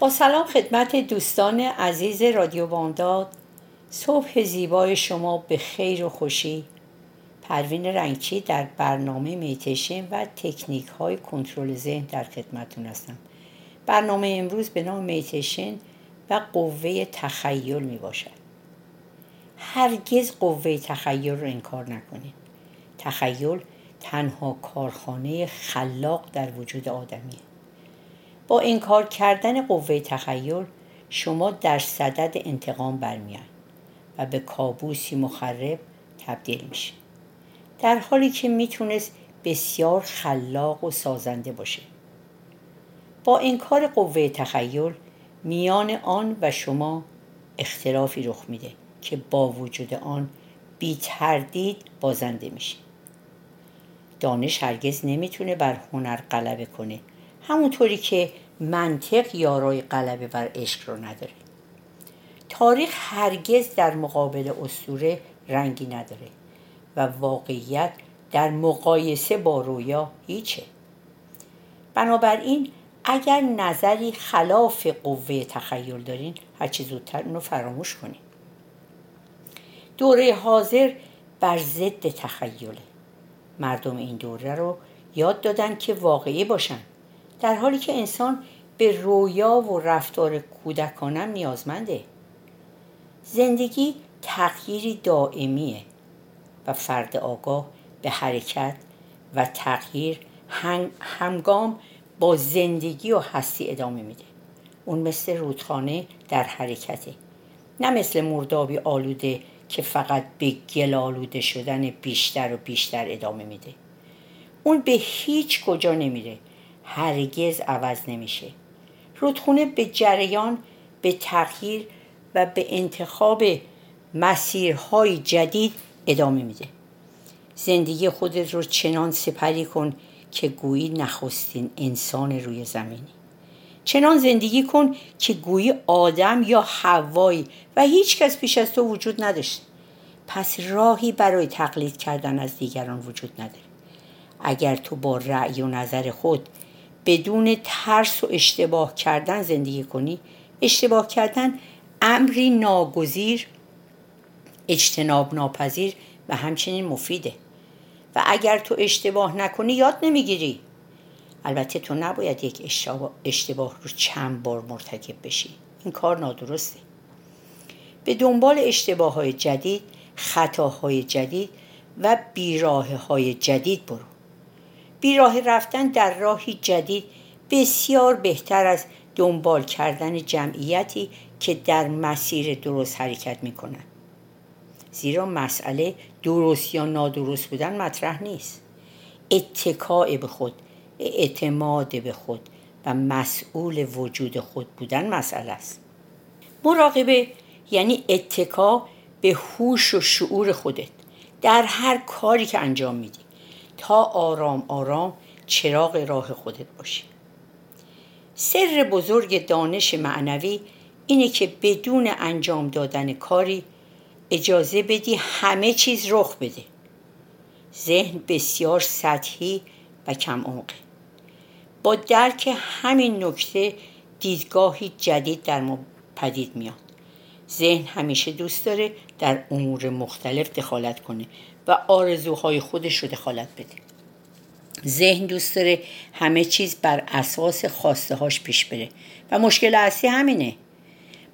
با سلام خدمت دوستان عزیز رادیو بانداد صبح زیبای شما به خیر و خوشی. پروین رنگچی در برنامه میتیشن و تکنیک های کنترل ذهن در خدمتون هستم. برنامه امروز به نام میتیشن و قوه تخیل می باشد هرگز قوه تخیل رو انکار نکنید. تخیل تنها کارخانه خلاق در وجود آدمیه. با انکار کردن قوه تخیل شما در صدد انتقام برمیان و به کابوسی مخرب تبدیل میشه در حالی که می‌تونست بسیار خلاق و سازنده باشه. با انکار قوه تخیل میان آن و شما اختلافی رخ میده که با وجود آن بی تردید بازنده میشه دانش هرگز نمی‌تونه بر هنر غلبه کنه. همونطوری که منطق یارای غلبه بر عشق رو نداره. تاریخ هرگز در مقابل اسطوره رنگی نداره و واقعیت در مقایسه با رویا هیچه. بنابراین اگر نظری خلاف قوه تخیل دارین هرچی زودتر اونو فراموش کنید دوره حاضر بر ضد تخیله. مردم این دوره رو یاد دادن که واقعی باشن. در حالی که انسان به رویا و رفتار کودکانم نیازمنده. زندگی تغییری دائمیه و فرد آگاه به حرکت و تغییر همگام با زندگی و هستی ادامه میده. اون مثل رودخانه در حرکته. نه مثل مردابی آلوده که فقط به گل آلوده شدن بیشتر و بیشتر ادامه میده. اون به هیچ کجا نمیره. هرگز عوض نمیشه. رودخونه به جریان به تغییر و به انتخاب مسیرهای جدید ادامه میده. زندگی خودت رو چنان سپری کن که گویی نخستین انسان روی زمینی. چنان زندگی کن که گویی آدم یا حوایی و هیچ کس پیش از تو وجود نداشت. پس راهی برای تقلید کردن از دیگران وجود نداره. اگر تو با رأی و نظر خود بدون ترس و اشتباه کردن زندگی کنی. اشتباه کردن امری ناگزیر اجتناب ناپذیر و همچنین مفیده. و اگر تو اشتباه نکنی یاد نمی‌گیری. البته تو نباید یک اشتباه رو چند بار مرتکب بشی. این کار نادرسته. به دنبال اشتباه های جدید خطاهای جدید و بیراه های جدید برو. بیراه رفتن در راهی جدید بسیار بهتر از دنبال کردن جمعیتی که در مسیر درست حرکت می کنن. زیرا مسئله درست یا نادرست بودن مطرح نیست. اتکاع به خود اعتماد به خود و مسئول وجود خود بودن مسئله است. مراقبه یعنی اتکا به هوش و شعور خودت در هر کاری که انجام میدی. تا آرام آرام چراغ راه خودت باشی. سر بزرگ دانش معنوی اینه که بدون انجام دادن کاری اجازه بدی همه چیز رخ بده. ذهن بسیار سطحی و کم عمقه. با درک همین نکته دیدگاهی جدید در ما پدید میاد. ذهن همیشه دوست داره در امور مختلف دخالت کنه. و آرزوهای خودش رو دخالت بده. ذهن دوست داره همه چیز بر اساس خواسته هاش پیش بره. و مشکل اصلی همینه.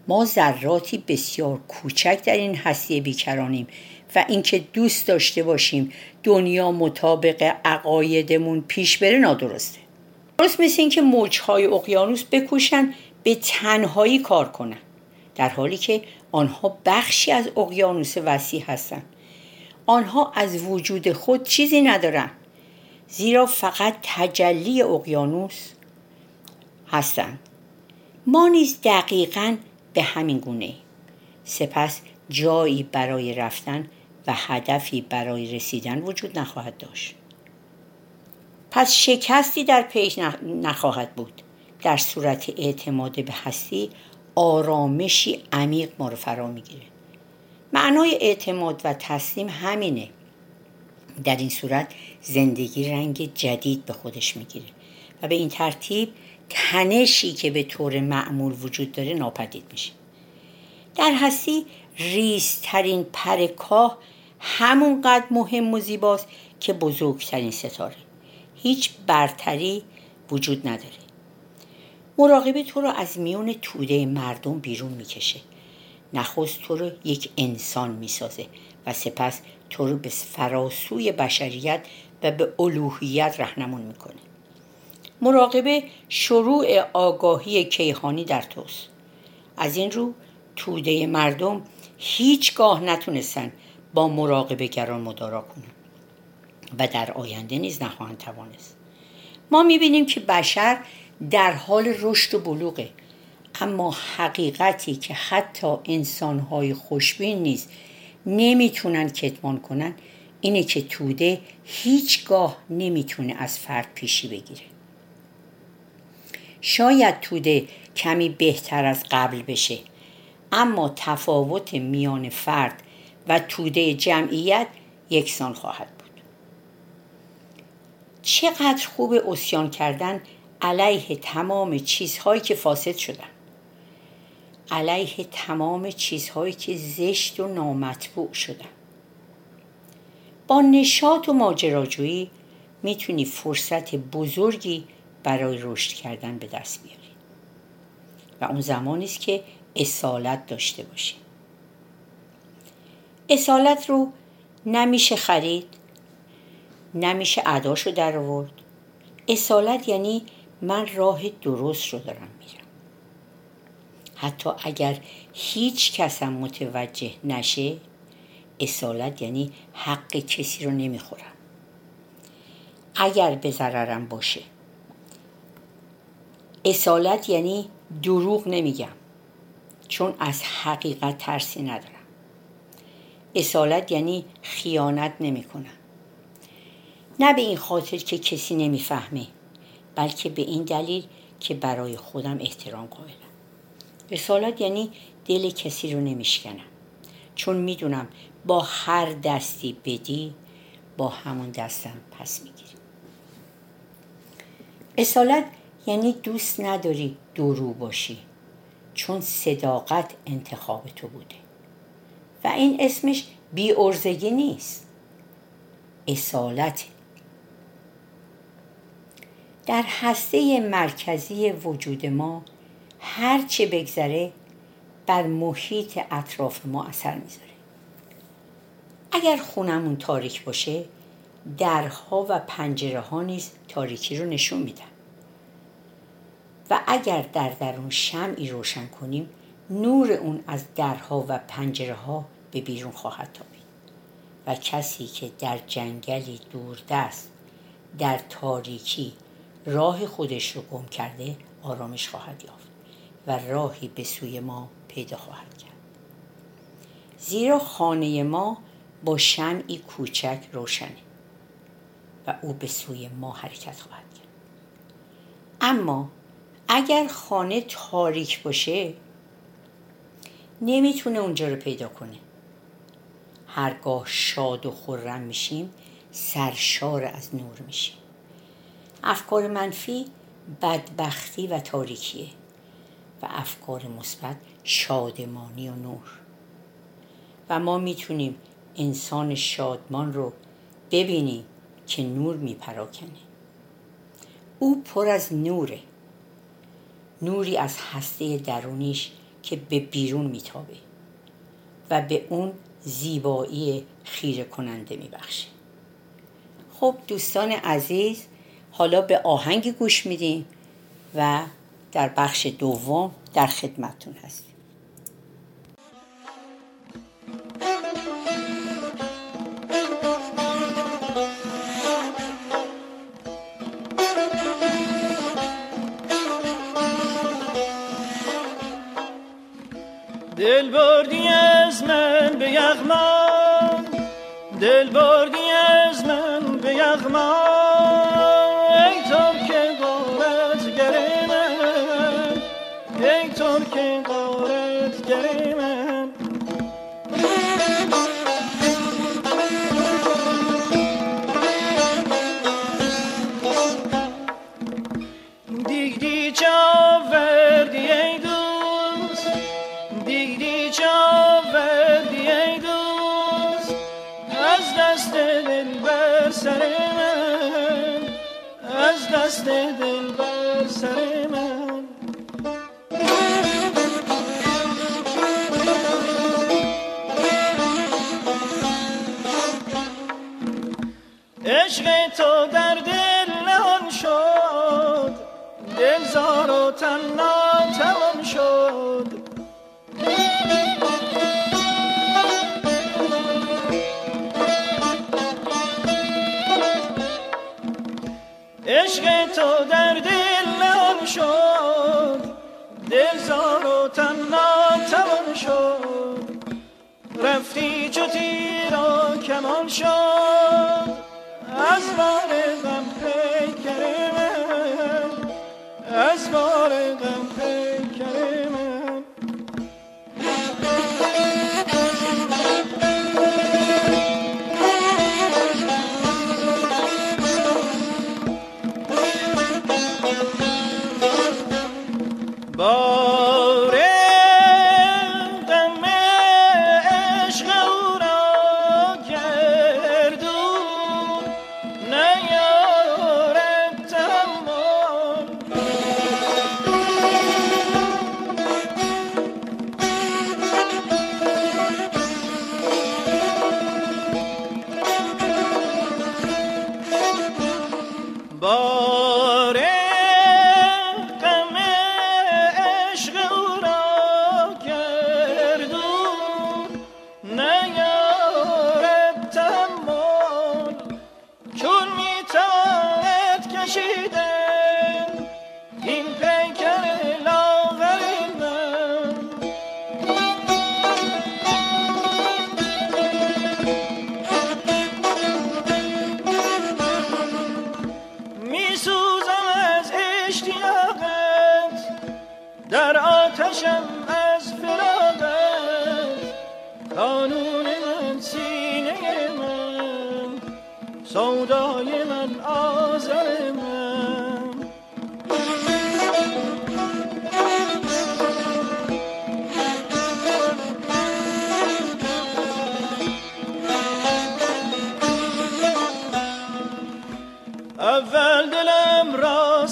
ما ذراتی بسیار کوچک در این هستی بیکرانیم و اینکه دوست داشته باشیم دنیا مطابق عقایدمون پیش بره نادرسته. درست مثل اینکه موجهای اقیانوس بکوشن به تنهایی کار کنن. در حالی که آنها بخشی از اقیانوس وسیع هستند آنها از وجود خود چیزی ندارند زیرا فقط تجلی اقیانوس هستند. ما نیز دقیقا به همین گونه سپس جایی برای رفتن و هدفی برای رسیدن وجود نخواهد داشت. پس شکستی در پیش نخواهد بود. در صورت اعتماد به هستی آرامشی عمیق ما رو فرا می‌گیره معنای اعتماد و تسلیم همینه. در این صورت زندگی رنگ جدید به خودش می‌گیره و به این ترتیب تنشی که به طور معمول وجود داره ناپدید میشه. در هستی ریزترین پرکاه همونقدر مهم و زیباست که بزرگترین ستاره. هیچ برتری وجود نداره. مراقبه تو رو از میون توده مردم بیرون می‌کشه. نخست تو رو یک انسان می‌سازه و سپس تو رو به فراسوی بشریت و به الوهیت رهنمون می‌کنه. مراقبه شروع آگاهی کیهانی در توست. از این رو توده مردم هیچگاه نتونستن با مراقبه گران مدارا کنن و در آینده نیز نخواهند توانست. ما می‌بینیم که بشر در حال رشد و بلوغه. اما حقیقتی که حتی انسانهای خوشبین نیز نمی‌تونن کتمان کنن اینه که توده هیچگاه نمی‌تونه از فرد پیشی بگیره. شاید توده کمی بهتر از قبل بشه اما تفاوت میان فرد و توده جمعیت یکسان خواهد بود. چقدر خوب اسیان کردن علیه تمام چیزهایی که فاسد شدن. علیه تمام چیزهایی که زشت و نامطبوع شدن. با نشاط و ماجراجویی می‌تونی فرصت بزرگی برای رشد کردن به دست بیاری. و اون زمانی است که اصالت داشته باشی. اصالت رو نمیشه خرید نمیشه عداشو در آورد اصالت یعنی من راه درست رو دارم. حتی اگر هیچ کسم متوجه نشه اصالت یعنی حق کسی رو نمی‌خورم. اگر به ضررم باشه. اصالت یعنی دروغ نمیگم چون از حقیقت ترسی ندارم. اصالت یعنی خیانت نمی‌کنم. نه به این خاطر که کسی نمی‌فهمه بلکه به این دلیل که برای خودم احترام قائلم. رسالت یعنی دل کسی رو نمیشکنم. چون می‌دونم با هر دستی بدی با همون دستم پس می‌گیری. اصالت یعنی دوست نداری درو باشی چون صداقت انتخاب تو بوده. و این اسمش بی ارزگی نیست. اصالت. در هسته مرکزی وجود ما هرچه بگذره بر محیط اطراف ما اثر می‌ذاره. اگر خونمون تاریک باشه درها و پنجره ها نیز تاریکی رو نشون میدن. و اگر در درون شمعی روشن کنیم نور اون از درها و پنجره ها به بیرون خواهد تابید. و کسی که در جنگلی دوردست در تاریکی راه خودش رو گم کرده آرامش خواهد یافت. و راهی به سوی ما پیدا خواهد کرد. زیرا خانه ما با شمعی کوچک روشنه و او به سوی ما حرکت خواهد کرد. اما اگر خانه تاریک باشه نمی‌تونه اونجا رو پیدا کنه. هرگاه شاد و خورم میشیم سرشار از نور میشیم. افکار منفی بدبختی و تاریکیه. و افکار مثبت شادمانی و نور. و ما می‌تونیم انسان شادمان رو ببینیم که نور میپراکنه. او پر از نوره. نوری از هسته درونیش که به بیرون میتابه و به اون زیبایی خیره کننده میبخشه. خب دوستان عزیز حالا به آهنگ گوش میدیم و در بخش دوم در خدمتون هستیم. دل بردی از من به یغمان دل بردی از من به یغمان. ترک رفتی چو تیر و کمان شد. از بار غم پیکر من از بار غم بار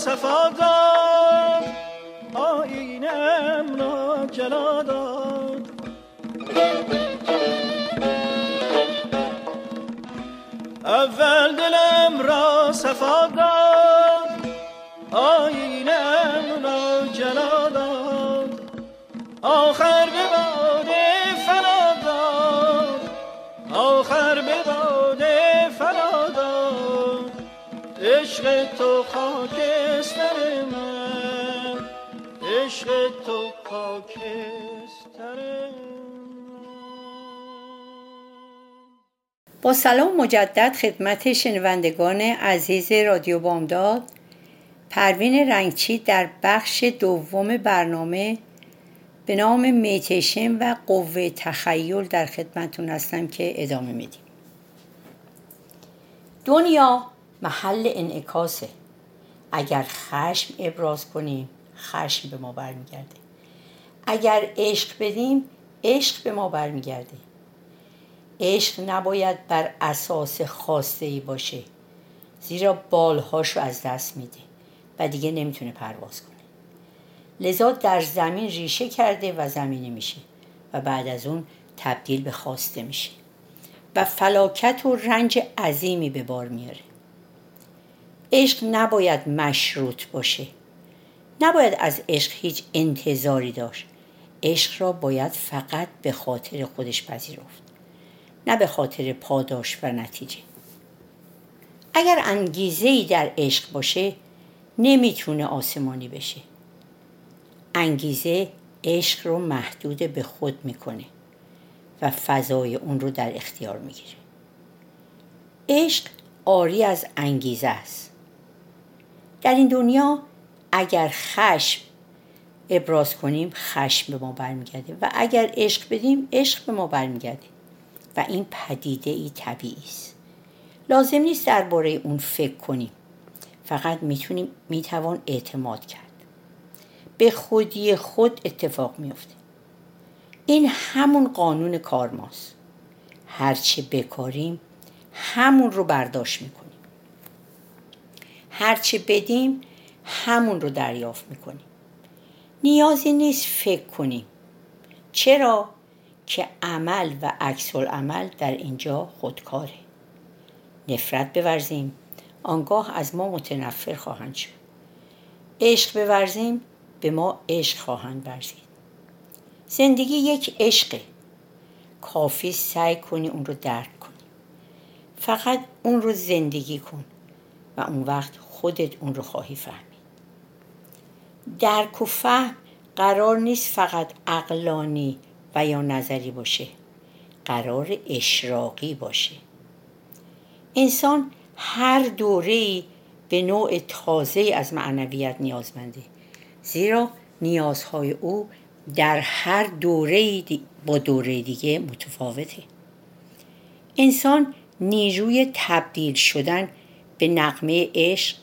صفا داد آینم را جلا داد اول دلم را صفا داد آینم را جلا داد آخر به عشق تو خاکستر من. عشق تو خاکستر با سلام مجدد خدمت شنوندگان عزیز رادیو بامداد. پروین رنگچی در بخش دوم برنامه به نام میتیشن و قوه تخیل در خدمتون هستم که ادامه میدیم. دنیا محل انعکاسه. اگر خشم ابراز کنیم خشم به ما برمیگرده. اگر عشق بدیم عشق به ما برمیگرده. عشق نباید بر اساس خواسته ای باشه زیرا بالهاشو از دست میده و دیگه نمی‌تونه پرواز کنه. لذا در زمین ریشه کرده و زمینی میشه و بعد از اون تبدیل به خواسته میشه و فلاکت و رنج عظیمی به بار میاره. عشق نباید مشروط باشه. نباید از عشق هیچ انتظاری داشت. عشق را باید فقط به خاطر خودش پذیرفت نه به خاطر پاداش و نتیجه. اگر انگیزه ای در عشق باشه نمی‌تونه آسمانی بشه. انگیزه عشق رو محدود به خود می‌کنه و فضای اون رو در اختیار می‌گیره. عشق آری از انگیزه است. در این دنیا اگر خشم ابراز کنیم خشم به ما برمیگرده و اگر عشق بدیم عشق به ما برمیگرده و این پدیده ای طبیعی است. لازم نیست درباره اون فکر کنیم. فقط می‌تونیم می‌توان اعتماد کرد. به خودی خود اتفاق میفته این همون قانون کار ماست. هرچه بکاریم همون رو برداشت می‌کنیم. هرچه بدیم همون رو دریافت می‌کنیم. نیازی نیست فکر کنیم. چرا؟ که عمل و عکس عمل در اینجا خودکاره. نفرت بورزیم. آنگاه از ما متنفر خواهند شد. عشق بورزیم به ما عشق خواهند ورزید. زندگی یک عشقه. کافی سعی کنی اون رو درک کنی. فقط اون رو زندگی کن و اون وقت خودت اون رو خواهی فهمید. درک و فهم قرار نیست فقط عقلانی و یا نظری باشه قرار اشراقی باشه. انسان هر دوره به نوع تازه از معنویت نیازمنده زیرا نیازهای او در هر دوره با دوره دیگه متفاوته. انسان نیروی تبدیل شدن به نقمه عشق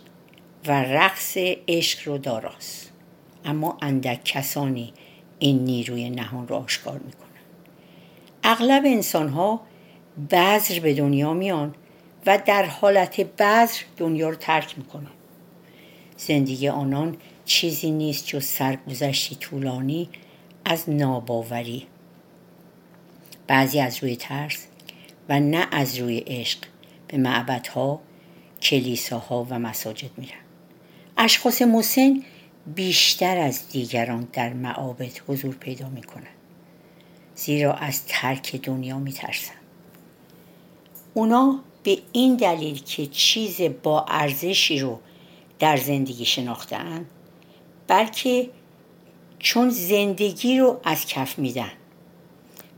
و رقص عشق رو داراست. اما اندک کسانی این نیروی نهان رو آشکار می‌کنن. اغلب انسان ها بذر به دنیا میان و در حالت بذر دنیا رو ترک می‌کنن. زندگی آنان چیزی نیست جز سرگذشتی طولانی از ناباوری. بعضی از روی ترس و نه از روی عشق به معبدها کلیساها و مساجد میرن. اشخاص مسن بیشتر از دیگران در معابد حضور پیدا می‌کنن زیرا از ترک دنیا میترسن اونا به این دلیل که چیز با ارزشی رو در زندگی شناختن بلکه چون زندگی رو از کف میدن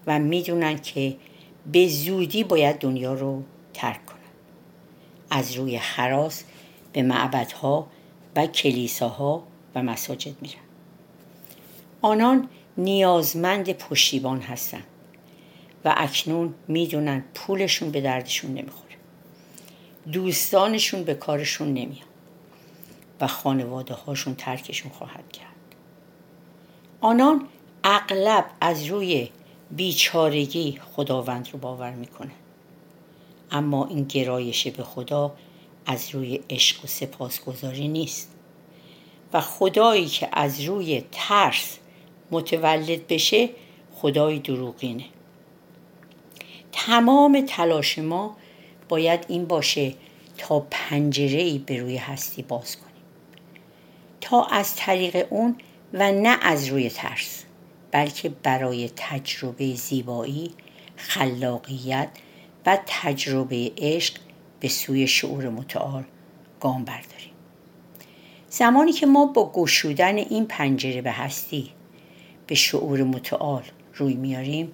و می‌دونن که به زودی باید دنیا رو ترک کنن. از روی حراس به معبدها و کلیساها و مساجد میرن. آنان نیازمند پشتیبان هستند و اکنون می‌دونن پولشون به دردشون نمی‌خوره. دوستانشون به کارشون نمیان و خانواده هاشون ترکشون خواهد کرد. آنان اغلب از روی بیچارگی خداوند رو باور می‌کنه اما این گرایش به خدا از روی عشق و سپاسگزاری نیست. و خدایی که از روی ترس متولد بشه خدای دروغینه. تمام تلاش ما باید این باشه تا پنجره ای به روی هستی باز کنیم. تا از طریق اون و نه از روی ترس بلکه برای تجربه زیبایی خلاقیت و تجربه عشق به سوی شعور متعال گام برداریم. زمانی که ما با گشودن این پنجره به هستی به شعور متعال روی میاریم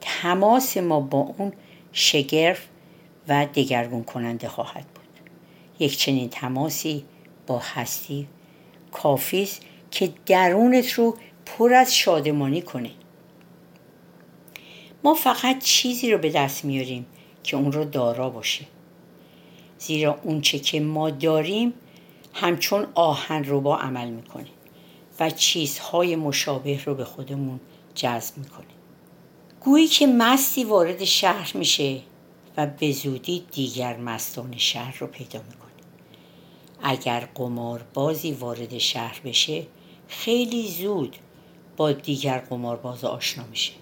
تماس ما با اون شگرف و دگرگون کننده خواهد بود. یک چنین تماسی با هستی کافی که درونت رو پر از شادمانی کنه. ما فقط چیزی رو به دست میاریم که اون رو دارا باشه. زیرا اونچه که ما داریم همچون آهن رو با عمل می‌کنه و چیزهای مشابه رو به خودمون جذب می‌کنه. گویی که مستی وارد شهر میشه و به زودی دیگر مستان شهر رو پیدا می‌کنه. اگر قماربازی وارد شهر بشه خیلی زود با دیگر قمارباز آشنا میشه.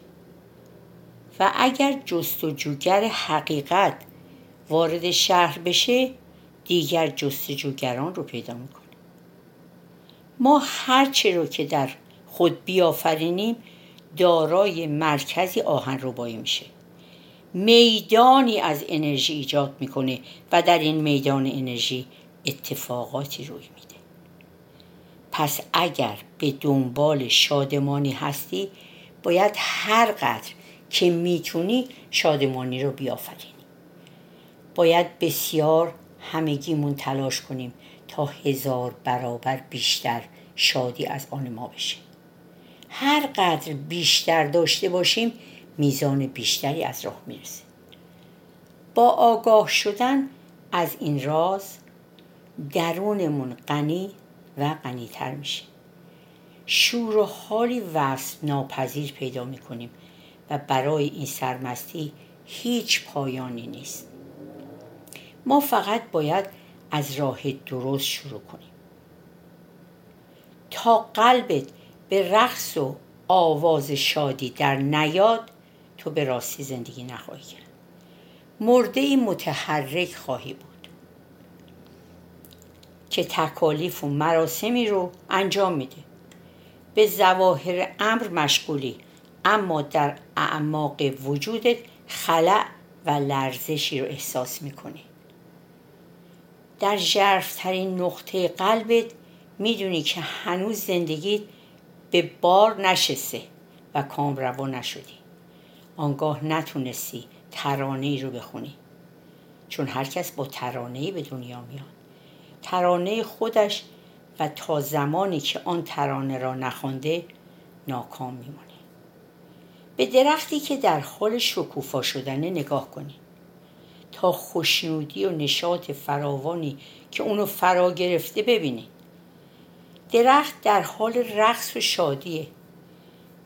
و اگر جستجوگر حقیقت وارد شهر بشه دیگر جستجوگران رو پیدا می‌کنه. ما هرچه رو که در خود بیافرینیم دارای مرکزی آهن روبایی میشه. میدانی از انرژی ایجاد می‌کنه و در این میدان انرژی اتفاقاتی روی میده. پس اگر به دنبال شادمانی هستی باید هر قدر که می‌تونی شادمانی رو بیافرینی. باید بسیار همگیمون تلاش کنیم تا هزار برابر بیشتر شادی از آن ما بشه. هر قدر بیشتر داشته باشیم میزان بیشتری از راه می‌رسه. با آگاه شدن از این راز درونمون غنی و غنیتر میشه. شور و حالی وصف ناپذیر پیدا می‌کنیم و برای این سرمستی هیچ پایانی نیست. ما فقط باید از راه درست شروع کنیم. تا قلبت به رقص و آواز شادی در نیاد تو به راستی زندگی نخواهی کرد. مرده متحرک خواهی بود. که تکالیف و مراسمی رو انجام میده. به زواهر امر مشغولی اما در اعماق وجودت خلع و لرزشی رو احساس می‌کنی. در ژرفترین نقطه قلبت می‌دونی که هنوز زندگیت به بار نشسته و کامروا نشدی. آنگاه نتونستی ترانه رو بخونی. چون هرکس با ترانه به دنیا میاد. ترانه خودش و تا زمانی که آن ترانه را نخوانده ناکام میمونه به درختی که در حال شکوفا شدنه نگاه کنید تا خوشنودی و نشاط فراوانی که اونو فرا گرفته ببینید درخت در حال رقص و شادیه.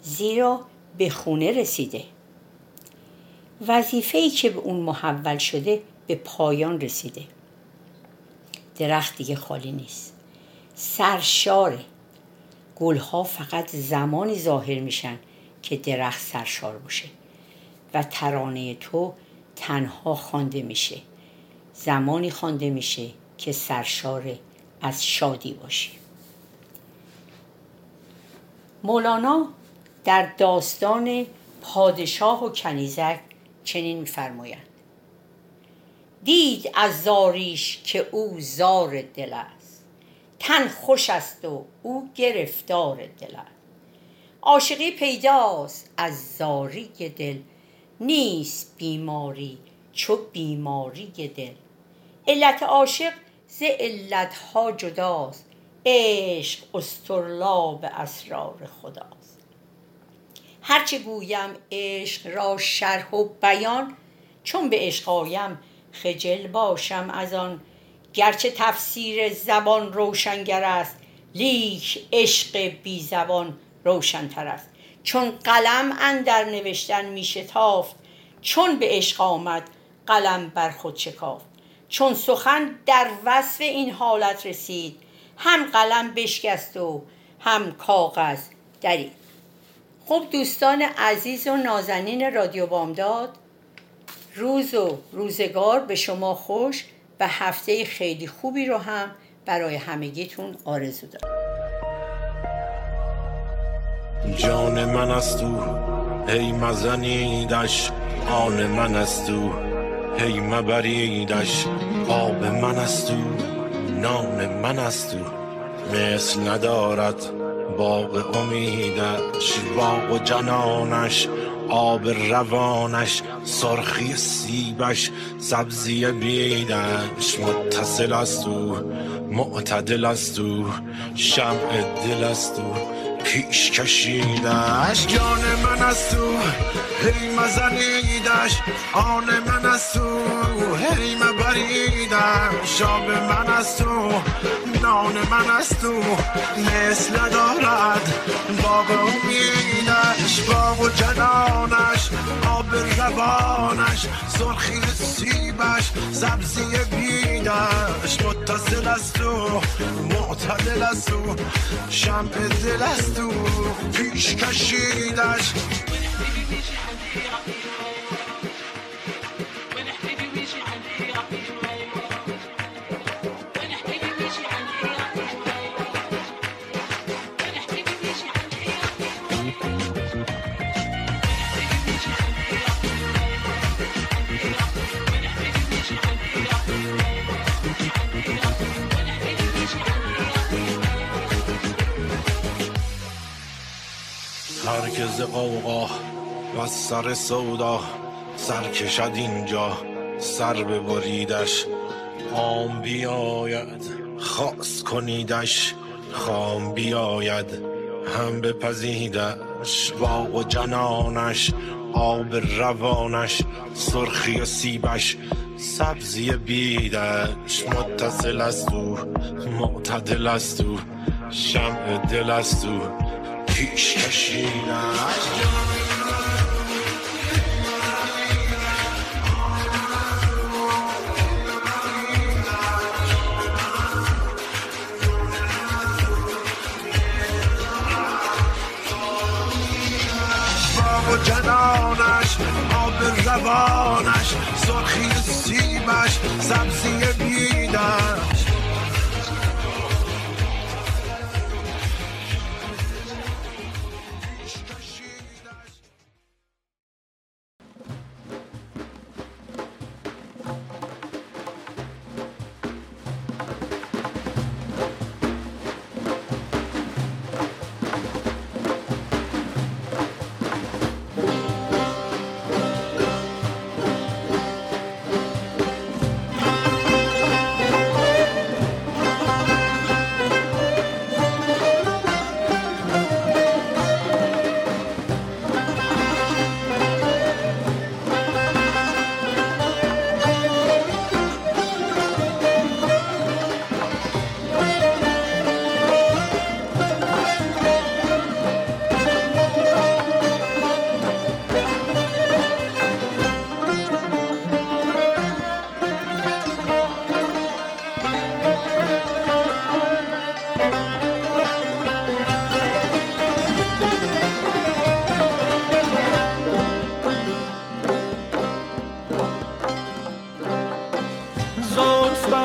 زیرا به خونه رسیده. وظیفه‌ای که به اون محول شده به پایان رسیده. درخت دیگه خالی نیست. سرشاره. گلها فقط زمانی ظاهر میشن که درخت سرشار باشه و ترانه تو تنها خوانده میشه. زمانی خوانده میشه که سرشار از شادی باشی مولانا در داستان پادشاه و کنیزک چنین میفرماید دید از زاریش که او زار دل است. تن خوش است و او گرفتار دل است. عاشقی پیداست از زاری دل نیست بیماری چو بیماری دل. علت عاشق ز علتها جداست. عشق استرلاب اسرار خداست. هرچه گویم عشق را شرح و بیان چون به عشق آیم خجل باشم از آن. گرچه تفسیر زبان روشنگر است لیک عشق بی زبان روشنتر است. چون قلم اندر نوشتن می شتافت چون به عشق آمد قلم بر خود شکافت. چون سخن در وصف این حالت رسید هم قلم بشکست و هم کاغذ درید. خب دوستان عزیز و نازنین رادیو بامداد روز و روزگار به شما خوش و هفته خیلی خوبی رو هم برای همگیتون آرزو دارم. جان من است او هی مزنیدش آن من است او هی مبریدش آب من است او نان من است او مثل ندارد باغ امیدش باغ جنانش آب روانش سرخی سیبش سبزی بیدش. متصل است او معتدل است او شمع دل است او پیش کشیدش. جان من است تو هی مزنیدش. آن من است تو هی مبریدش. شاب من است تو نان من است تو مثل دارد. باغ امیدش باغ و جنانش آب روانش سرخی سیبش سبزی بیدش. متصل است تو معتدل است تو شمع دل است تو پیش هرکز قوقا و سر سودا سر کشد اینجا سر ببریدش. خام بیاید خاص کنیدش. خام بیاید هم بپزیدش باغ و جنانش آب روانش سرخی و سیبش. سبزی بیدش متصل است او معتدل است او شمع دل است او پیش کشیدش جنانش آب سرخی سیبش سبزی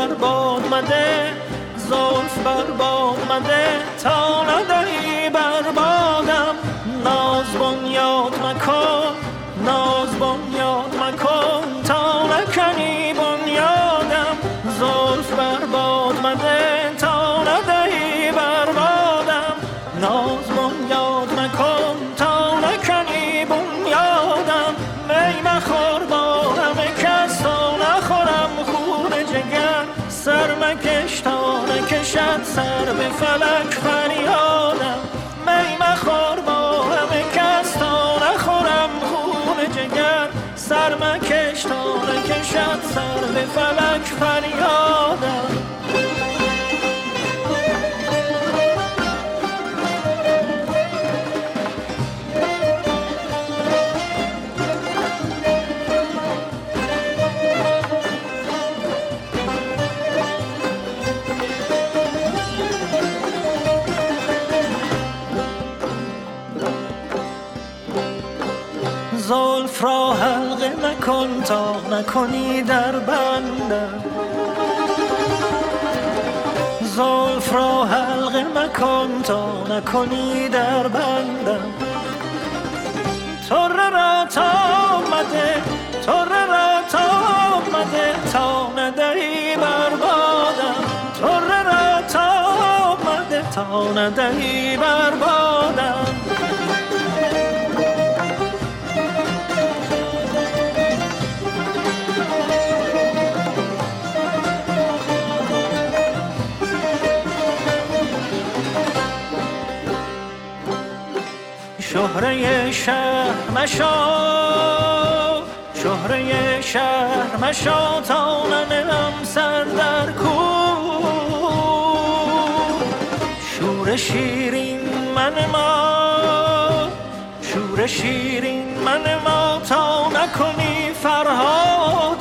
بر باد مده زلف بر باد مده تا ندهی بیدش سر به فلک فریادم. می مخور با همه کس تا نخورم خون جگر. سر مکش تا نکشد سر به فلک فریادم. نکن تا نکنی در بندم زلف را حلقه مکن تا نکنی در بندم تره را تا آمده تره را تا آمده تا ندهی بربادم تره را تا آمده تا ندهی بربادم شهره شهر مشا شهره شهر مشا تا ننم سر در کو. شور شیرین من ما شور شیرین من ما تا نکنی فرها